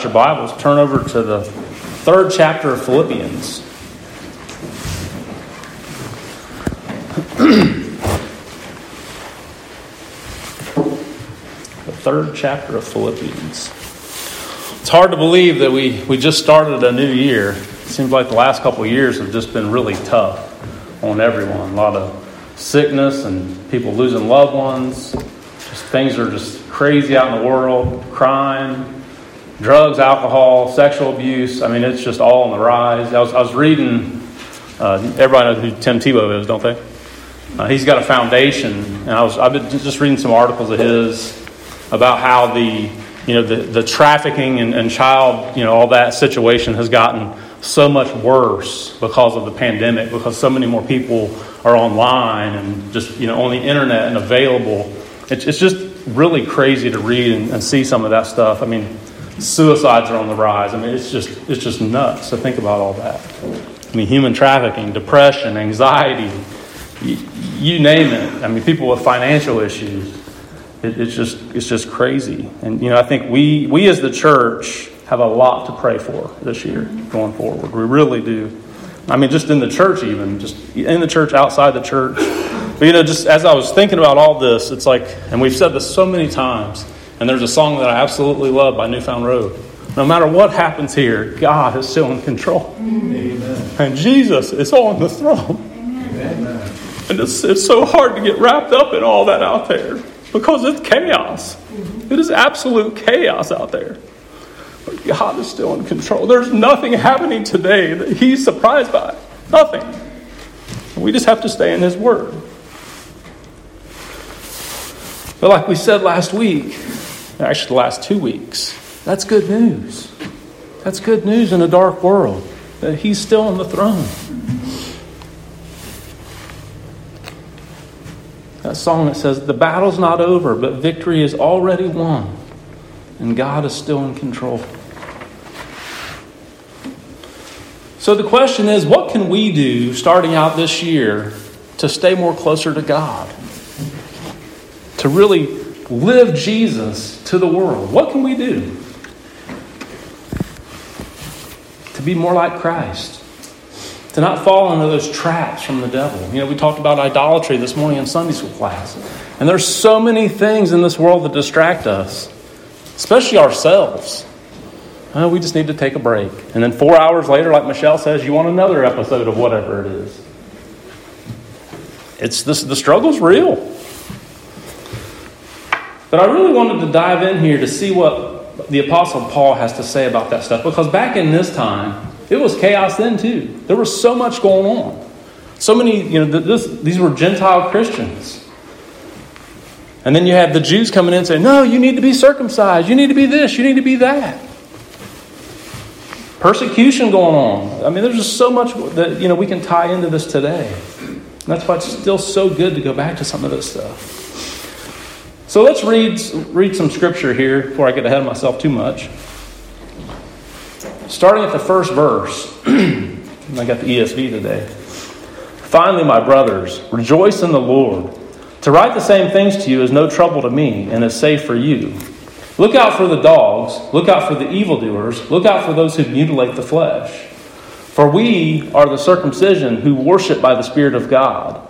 you got your Bibles, turn over to the third chapter of Philippians. the third chapter of Philippians. It's hard to believe that we, we just started a new year. It seems like the last couple of years have just been really tough on everyone. A lot of sickness and people losing loved ones. Just things are just crazy out in the world. Crime, drugs, alcohol, sexual abuse. I mean, it's just all on the rise. I was, I was reading, uh, everybody knows who Tim Tebow is, don't they? Uh, he's got a foundation, and I was, I've been just reading some articles of his about how the, you know, the, the trafficking and, and child, you know, all that situation has gotten so much worse because of the pandemic, because so many more people are online and just, you know, on the internet and available. It's, it's just really crazy to read and, and see some of that stuff. I mean, suicides are on the rise. I mean, it's just, it's just nuts to think about all that. I mean, human trafficking, depression, anxiety, you, you name it. I mean, people with financial issues. It, it's just, it's just crazy. And, you know, I think we, we as the church have a lot to pray for this year going forward. We really do. I mean, just in the church, even just in the church, outside the church. But you know, just as I was thinking about all this, it's like, and we've said this so many times. And there's a song that I absolutely love by New Found Road. No matter what happens here, God is still in control. Amen. And Jesus is on the throne. Amen. And it's, it's so hard to get wrapped up in all that out there because it's chaos. It is absolute chaos out there. But God is still in control. There's nothing happening today that He's surprised by. Nothing. We just have to stay in His Word. But like we said last week, actually the last two weeks, that's good news. That's good news in a dark world that He's still on the throne. That song that says, The battle's not over, but victory is already won, and God is still in control. So the question is what can we do starting out this year to stay more closer to God? To really live Jesus to the world? What can we do? To be more like Christ to not fall into those traps from the devil. You know, we talked about idolatry this morning in Sunday school class. And there's so many things in this world that distract us, especially ourselves. Uh, we just need to take a break. And then four hours later, like Michelle says, you want another episode of whatever it is. It's this, the struggle's real. But I really wanted to dive in here to see what the Apostle Paul has to say about that stuff. Because back in this time, it was chaos then too. There was so much going on. So many, you know, this, these were Gentile Christians. And then you have the Jews coming in and saying, no, you need to be circumcised. You need to be this. You need to be that. Persecution going on. I mean, there's just so much that, you know, we can tie into this today. And that's why it's still so good to go back to some of this stuff. So let's read, read some scripture here before I get ahead of myself too much. Starting at the first verse, I got the ESV today. Finally, my brothers, rejoice in the Lord. To write the same things to you is no trouble to me and is safe for you. Look out for the dogs, look out for the evildoers, look out for those who mutilate the flesh. For we are the circumcision who worship by the Spirit of God,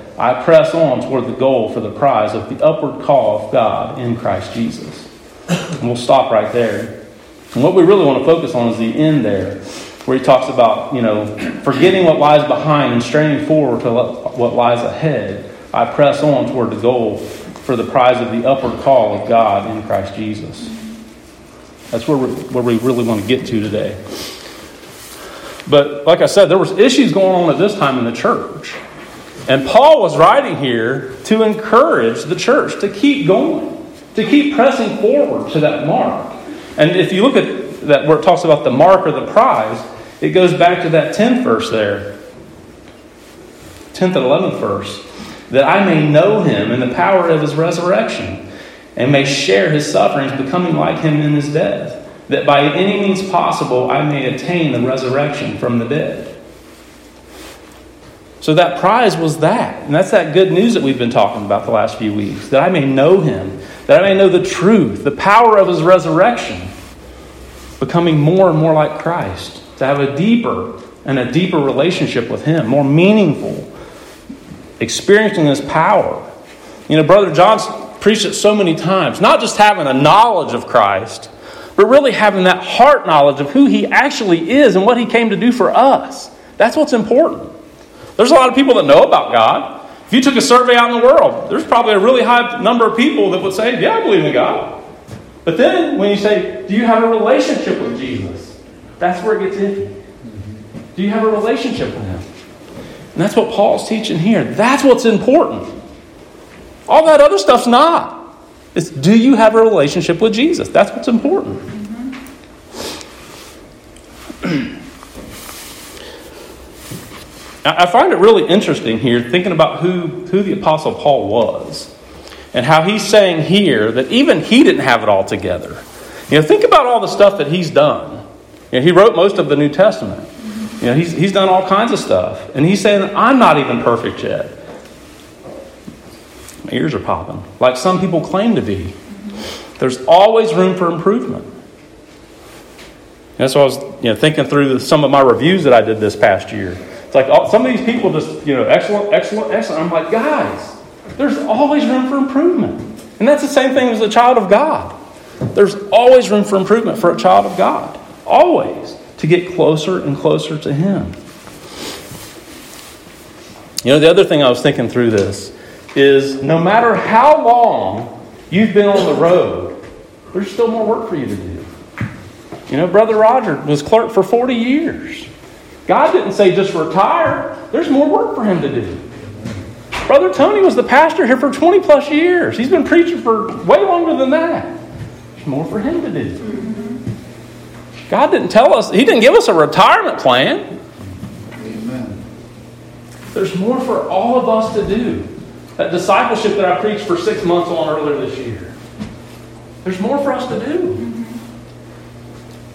I press on toward the goal for the prize of the upward call of God in Christ Jesus. And we'll stop right there. And what we really want to focus on is the end there, where he talks about, you know, forgetting what lies behind and straining forward to what lies ahead. I press on toward the goal for the prize of the upward call of God in Christ Jesus. That's where, where we really want to get to today. But like I said, there was issues going on at this time in the church. And Paul was writing here to encourage the church to keep going, to keep pressing forward to that mark. And if you look at that where it talks about the mark or the prize, it goes back to that 10th verse there. 10th and 11th verse. That I may know him and the power of his resurrection, and may share his sufferings, becoming like him in his death that by any means possible I may attain the resurrection from the dead. So that prize was that. And that's that good news that we've been talking about the last few weeks that I may know him, that I may know the truth, the power of his resurrection, becoming more and more like Christ, to have a deeper and a deeper relationship with him, more meaningful, experiencing his power. You know, Brother John's preached it so many times, not just having a knowledge of Christ but really having that heart knowledge of who He actually is and what He came to do for us. That's what's important. There's a lot of people that know about God. If you took a survey out in the world, there's probably a really high number of people that would say, Yeah, I believe in God. But then when you say, Do you have a relationship with Jesus? That's where it gets iffy. Do you have a relationship with Him? And that's what Paul's teaching here. That's what's important. All that other stuff's not. It's do you have a relationship with Jesus? That's what's important. Mm-hmm. I find it really interesting here thinking about who, who the Apostle Paul was and how he's saying here that even he didn't have it all together. You know, think about all the stuff that he's done. You know, he wrote most of the New Testament. You know, he's, he's done all kinds of stuff. And he's saying, I'm not even perfect yet My ears are popping, like some people claim to be. There's always room for improvement. That's why I was you know, thinking through some of my reviews that I did this past year. It's like all, some of these people just, you know, excellent, excellent, excellent. I'm like, guys, there's always room for improvement. And that's the same thing as a child of God. There's always room for improvement for a child of God. Always. To get closer and closer to Him. You know, the other thing I was thinking through this is no matter how long you've been on the road, there's still more work for you to do. You know, Brother Roger was clerk for 40 years. God didn't say just retire, there's more work for him to do. Brother Tony was the pastor here for 20 plus years. He's been preaching for way longer than that. There's more for him to do. God didn't tell us, He didn't give us a retirement plan. Amen. There's more for all of us to do. That discipleship that I preached for six months on earlier this year. There's more for us to do.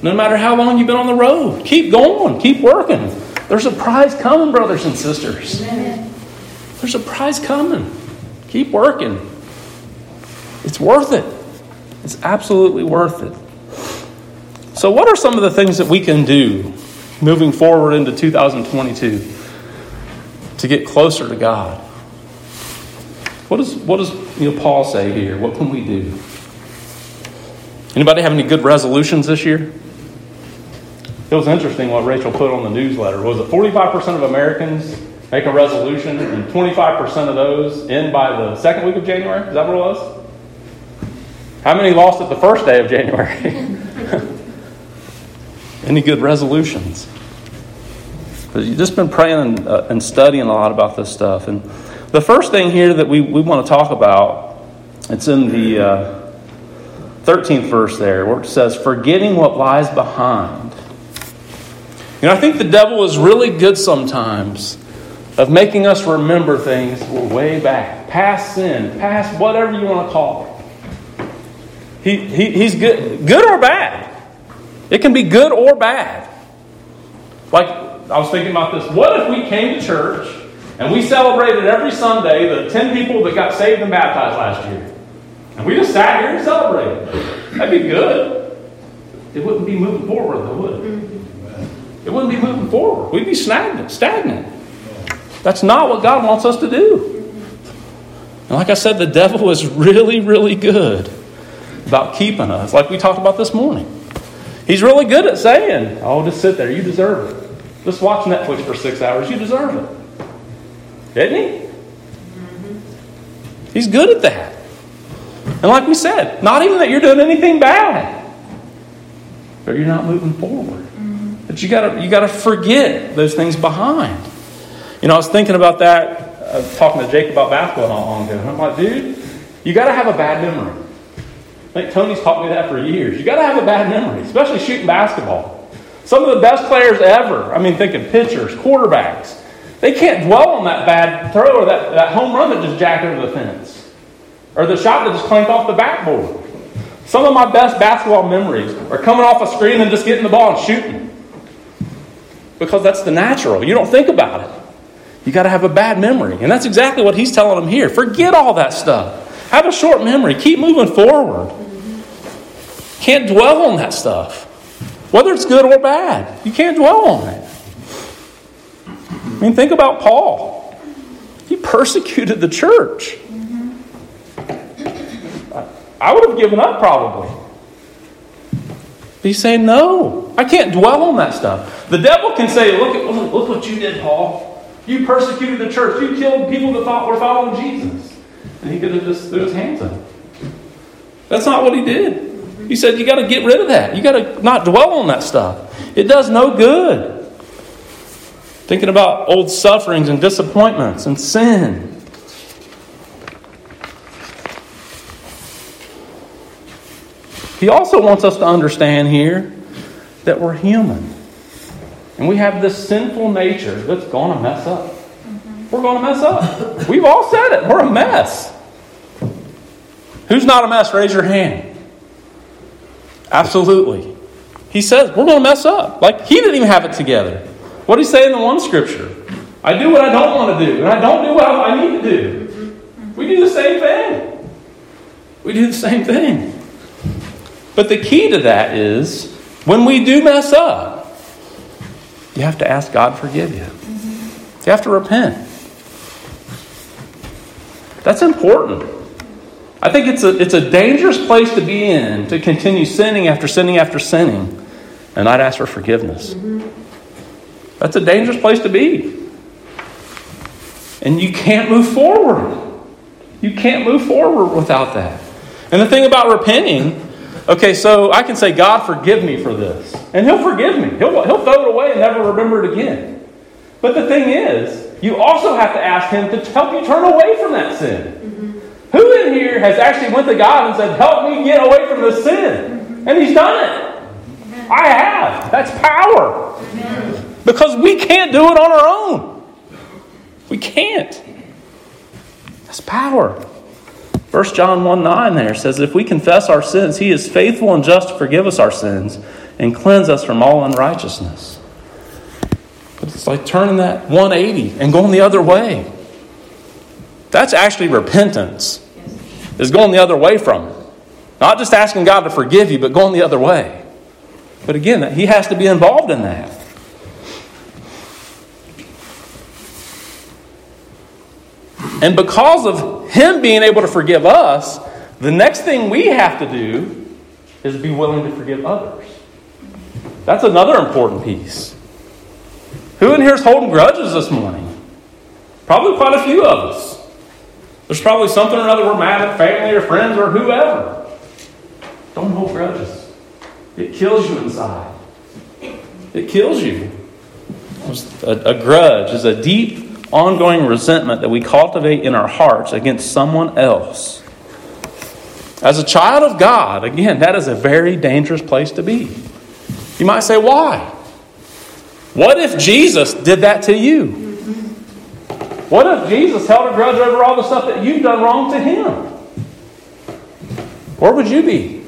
No matter how long you've been on the road, keep going, keep working. There's a prize coming, brothers and sisters. There's a prize coming. Keep working. It's worth it. It's absolutely worth it. So, what are some of the things that we can do moving forward into 2022 to get closer to God? What does, what does you know, Paul say here? What can we do? Anybody have any good resolutions this year? It was interesting what Rachel put on the newsletter. Was it 45% of Americans make a resolution and 25% of those end by the second week of January? Is that what it was? How many lost it the first day of January? Any good resolutions? Because you've just been praying and, uh, and studying a lot about this stuff. And the first thing here that we, we want to talk about, it's in the uh, 13th verse there, where it says, forgetting what lies behind. You know, I think the devil is really good sometimes of making us remember things way back, past sin, past whatever you want to call it. He, he, he's good, good or bad. It can be good or bad. Like, I was thinking about this. What if we came to church and we celebrated every Sunday the 10 people that got saved and baptized last year, and we just sat here and celebrated, that'd be good. It wouldn't be moving forward, though, would it? Mm-hmm. It wouldn't be moving forward. We'd be stagnant. stagnant. That's not what God wants us to do. And like I said, the devil is really, really good about keeping us, like we talked about this morning. He's really good at saying, Oh, just sit there. You deserve it. Just watch Netflix for six hours. You deserve it. Isn't he? He's good at that. And like we said, not even that you're doing anything bad, but you're not moving forward. But you gotta you gotta forget those things behind. You know, I was thinking about that, uh, talking to Jake about basketball not long ago, and I'm like, dude, you gotta have a bad memory. I think Tony's taught me that for years. You got to have a bad memory, especially shooting basketball. Some of the best players ever, I mean, thinking pitchers, quarterbacks, they can't dwell on that bad throw or that, that home run that just jacked over the fence or the shot that just clanked off the backboard. Some of my best basketball memories are coming off a screen and just getting the ball and shooting because that's the natural. You don't think about it. You got to have a bad memory. And that's exactly what he's telling them here. Forget all that stuff. Have a short memory. Keep moving forward. Can't dwell on that stuff. Whether it's good or bad, you can't dwell on it. I mean, think about Paul. He persecuted the church. I would have given up probably. But he's saying, no, I can't dwell on that stuff. The devil can say, look, at, look what you did, Paul. You persecuted the church. You killed people that thought were following Jesus. And he could have just threw his hands up. That's not what he did. He said, You got to get rid of that. You got to not dwell on that stuff. It does no good. Thinking about old sufferings and disappointments and sin. He also wants us to understand here that we're human. And we have this sinful nature that's going to mess up. We're going to mess up. We've all said it. We're a mess. Who's not a mess? Raise your hand. Absolutely. He says, we're going to mess up. Like, he didn't even have it together. What did he say in the one scripture? I do what I don't want to do, and I don't do what I need to do. We do the same thing. We do the same thing. But the key to that is when we do mess up, you have to ask God forgive you. You have to repent. That's important. I think it's a, it's a dangerous place to be in to continue sinning after sinning after sinning and not ask for forgiveness. Mm-hmm. That's a dangerous place to be. And you can't move forward. You can't move forward without that. And the thing about repenting, okay, so I can say, God, forgive me for this. And He'll forgive me. He'll, he'll throw it away and never remember it again. But the thing is, you also have to ask Him to help you turn away from that sin. Mm-hmm. Who in here has actually went to God and said, Help me get away from this sin? Mm-hmm. And He's done it. I have. That's power. Because we can't do it on our own. We can't. That's power. 1 John 1 9 there says, If we confess our sins, He is faithful and just to forgive us our sins and cleanse us from all unrighteousness. But it's like turning that 180 and going the other way. That's actually repentance is going the other way from it. Not just asking God to forgive you, but going the other way. But again, He has to be involved in that. And because of Him being able to forgive us, the next thing we have to do is be willing to forgive others. That's another important piece. Who in here is holding grudges this morning? Probably quite a few of us. There's probably something or another we're mad at family or friends or whoever. Don't hold grudges. It kills you inside. It kills you. A, a grudge is a deep, ongoing resentment that we cultivate in our hearts against someone else. As a child of God, again, that is a very dangerous place to be. You might say, why? What if Jesus did that to you? What if Jesus held a grudge over all the stuff that you've done wrong to him? Where would you be?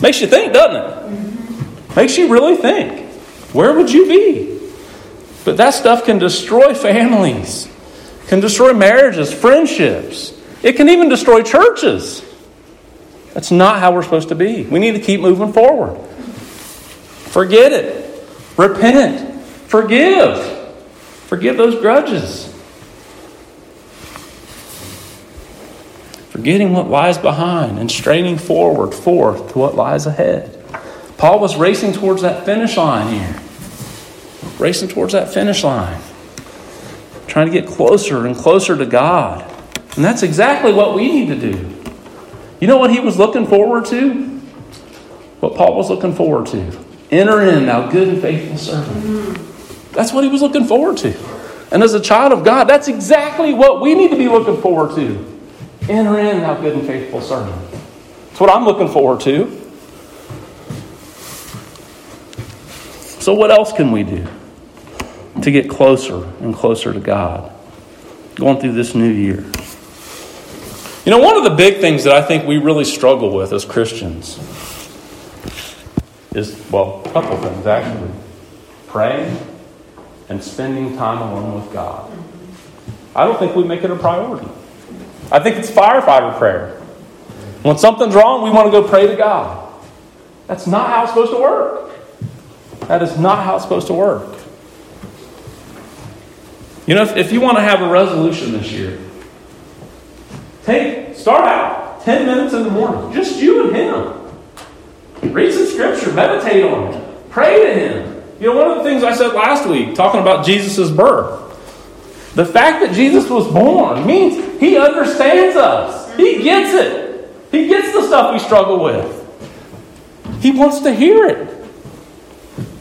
Makes you think, doesn't it? Makes you really think. Where would you be? But that stuff can destroy families, can destroy marriages, friendships. It can even destroy churches. That's not how we're supposed to be. We need to keep moving forward. Forget it. Repent. Forgive. Forgive those grudges. Forgetting what lies behind and straining forward, forth to what lies ahead. Paul was racing towards that finish line here. Racing towards that finish line. Trying to get closer and closer to God. And that's exactly what we need to do. You know what he was looking forward to? What Paul was looking forward to. Enter in, thou good and faithful servant. That's what he was looking forward to. And as a child of God, that's exactly what we need to be looking forward to. Enter in, thou good and faithful servant. That's what I'm looking forward to. So, what else can we do to get closer and closer to God going through this new year? You know, one of the big things that I think we really struggle with as Christians is, well, a couple things actually praying and spending time alone with God. I don't think we make it a priority. I think it's firefighter prayer. When something's wrong, we want to go pray to God. That's not how it's supposed to work. That is not how it's supposed to work. You know, if, if you want to have a resolution this year, take start out 10 minutes in the morning, just you and him. Read some scripture, meditate on it, pray to him. You know, one of the things I said last week, talking about Jesus' birth, the fact that Jesus was born means he understands us. He gets it. He gets the stuff we struggle with. He wants to hear it.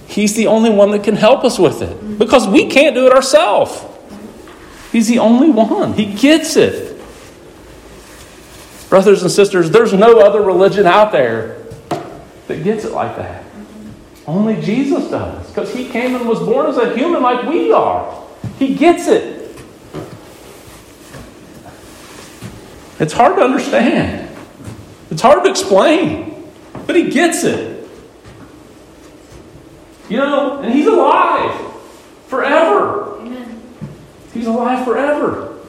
He's the only one that can help us with it because we can't do it ourselves. He's the only one. He gets it. Brothers and sisters, there's no other religion out there that gets it like that. Only Jesus does because he came and was born as a human like we are. He gets it. It's hard to understand. It's hard to explain, but he gets it. You know, and he's alive forever. Amen. He's alive forever.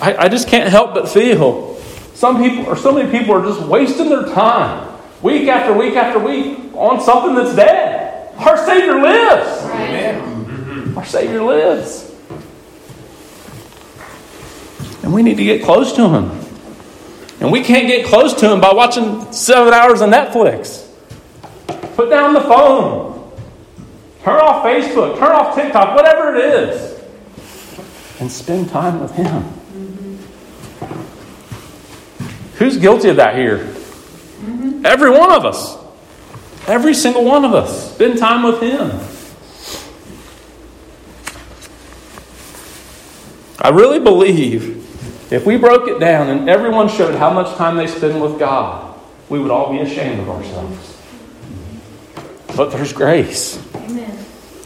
I, I just can't help but feel some people, or so many people, are just wasting their time week after week after week on something that's dead. Our Savior lives. Amen. Mm-hmm. Our Savior lives. And we need to get close to Him. And we can't get close to Him by watching seven hours of Netflix. Put down the phone. Turn off Facebook. Turn off TikTok, whatever it is. And spend time with Him. Who's guilty of that here? Mm-hmm. Every one of us. Every single one of us. Spend time with Him. I really believe if we broke it down and everyone showed how much time they spend with God, we would all be ashamed of ourselves. But there's grace. Amen.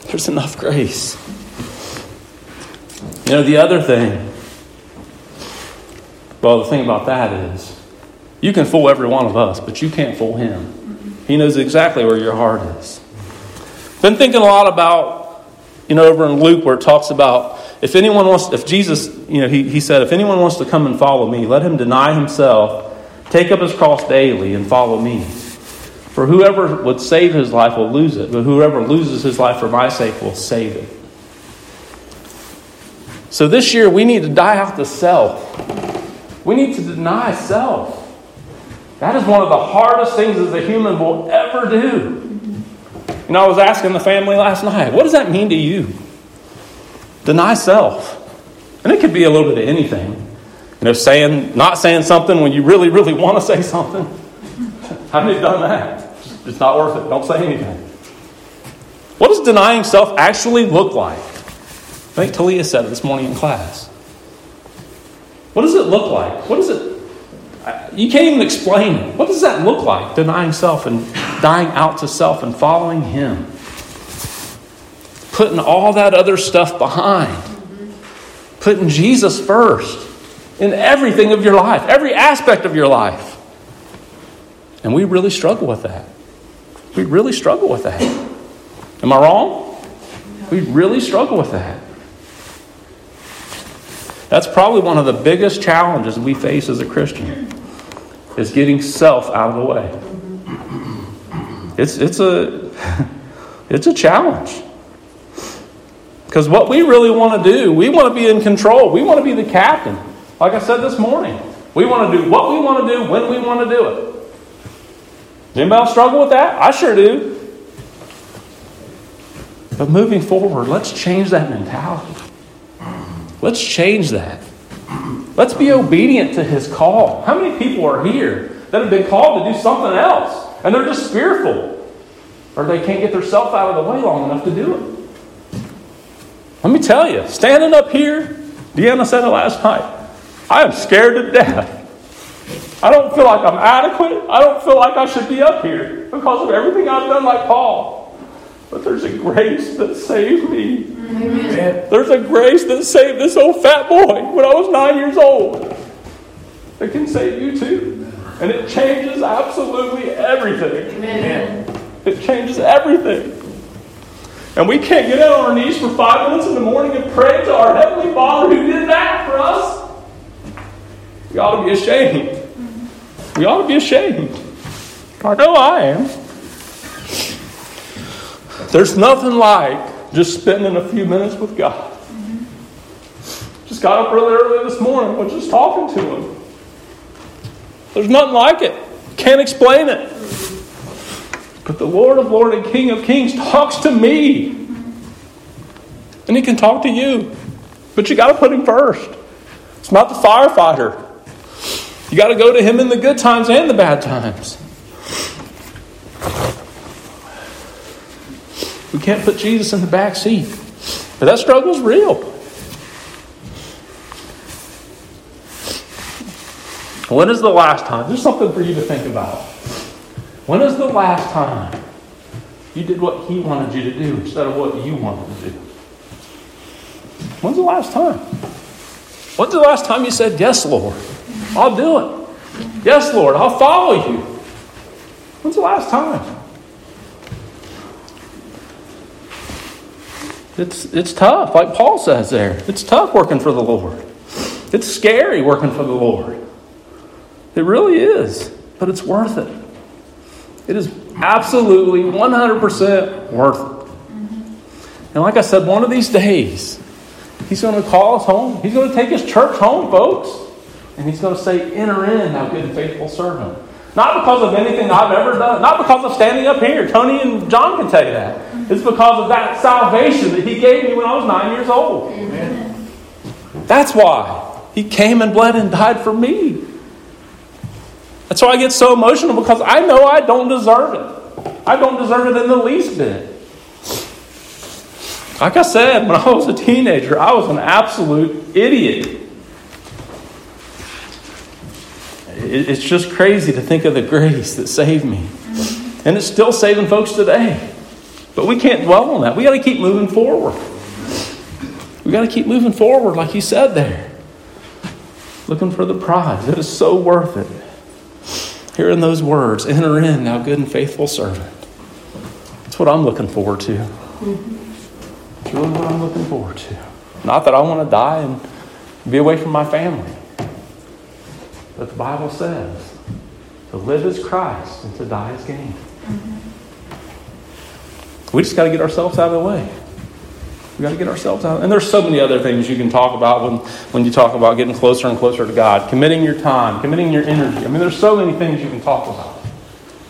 There's enough grace. You know, the other thing, well, the thing about that is, you can fool every one of us, but you can't fool him. He knows exactly where your heart is. Been thinking a lot about, you know, over in Luke where it talks about if anyone wants, if Jesus, you know, he, he said, if anyone wants to come and follow me, let him deny himself, take up his cross daily, and follow me. For whoever would save his life will lose it, but whoever loses his life for my sake will save it. So this year we need to die out to self. We need to deny self. That is one of the hardest things as a human will ever do. You know, I was asking the family last night, what does that mean to you? Deny self. And it could be a little bit of anything. You know, saying, not saying something when you really, really want to say something. How many have done that? It's not worth it. Don't say anything. What does denying self actually look like? I think Talia said it this morning in class. What does it look like? What does it you can't even explain it. What does that look like? Denying self and dying out to self and following Him putting all that other stuff behind, putting Jesus first in everything of your life, every aspect of your life. And we really struggle with that. We really struggle with that. Am I wrong? We really struggle with that. That's probably one of the biggest challenges we face as a Christian is getting self out of the way. It's, it's, a, it's a challenge. Because what we really want to do, we want to be in control. We want to be the captain. Like I said this morning, we want to do what we want to do when we want to do it. Anybody struggle with that? I sure do. But moving forward, let's change that mentality. Let's change that. Let's be obedient to his call. How many people are here that have been called to do something else and they're just fearful or they can't get themselves out of the way long enough to do it? Let me tell you, standing up here, Deanna said it last night, I am scared to death. I don't feel like I'm adequate. I don't feel like I should be up here because of everything I've done like Paul. But there's a grace that saved me. Amen. There's a grace that saved this old fat boy when I was nine years old. It can save you too. And it changes absolutely everything. Amen. It changes everything. And we can't get out on our knees for five minutes in the morning and pray to our Heavenly Father who did that for us. We ought to be ashamed. We ought to be ashamed. I know I am. There's nothing like just spending a few minutes with God. Mm-hmm. Just got up really early this morning, was just talking to Him. There's nothing like it. Can't explain it. But the Lord of Lords and King of Kings talks to me. And He can talk to you. But you got to put Him first. It's not the firefighter. You got to go to Him in the good times and the bad times. We can't put Jesus in the back seat. But that struggle is real. When is the last time? There's something for you to think about. When is the last time you did what He wanted you to do instead of what you wanted to do? When's the last time? When's the last time you said, Yes, Lord, I'll do it? Yes, Lord, I'll follow you. When's the last time? It's, it's tough, like Paul says there. It's tough working for the Lord. It's scary working for the Lord. It really is, but it's worth it. It is absolutely 100% worth it. And like I said, one of these days, He's going to call us home. He's going to take His church home, folks. And He's going to say, Enter in, thou good and faithful servant. Not because of anything I've ever done, not because of standing up here. Tony and John can tell you that. It's because of that salvation that He gave me when I was nine years old. Amen. That's why He came and bled and died for me. That's why I get so emotional because I know I don't deserve it. I don't deserve it in the least bit. Like I said, when I was a teenager, I was an absolute idiot. It's just crazy to think of the grace that saved me. And it's still saving folks today. But we can't dwell on that. We got to keep moving forward. We got to keep moving forward, like you said there. Looking for the prize. It is so worth it. Hearing those words, enter in, now good and faithful servant. That's what I'm looking forward to. It's really what I'm looking forward to. Not that I want to die and be away from my family. But the Bible says to live as Christ and to die as gain. We just got to get ourselves out of the way. We got to get ourselves out. And there's so many other things you can talk about when, when you talk about getting closer and closer to God, committing your time, committing your energy. I mean, there's so many things you can talk about.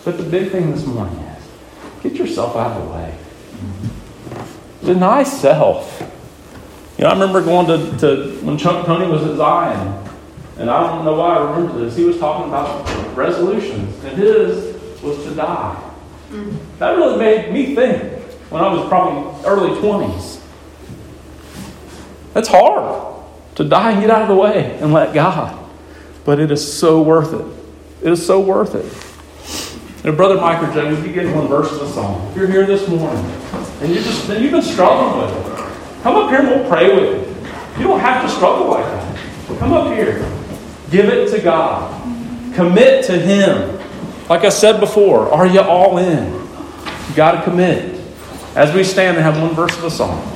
But the big thing this morning is get yourself out of the way. Deny self. You know, I remember going to, to when Chuck Tony was at Zion, and I don't know why I remember this. He was talking about resolutions, and his was to die. Mm. That really made me think when I was probably early 20s. That's hard to die and get out of the way and let God. But it is so worth it. It is so worth it. And Brother Joe, if you get one verse of the song, if you're here this morning and you've been struggling with it, come up here and we'll pray with you. You don't have to struggle like that. Come up here. Give it to God. Commit to Him. Like I said before, are you all in? You got to commit. As we stand and have one verse of the song.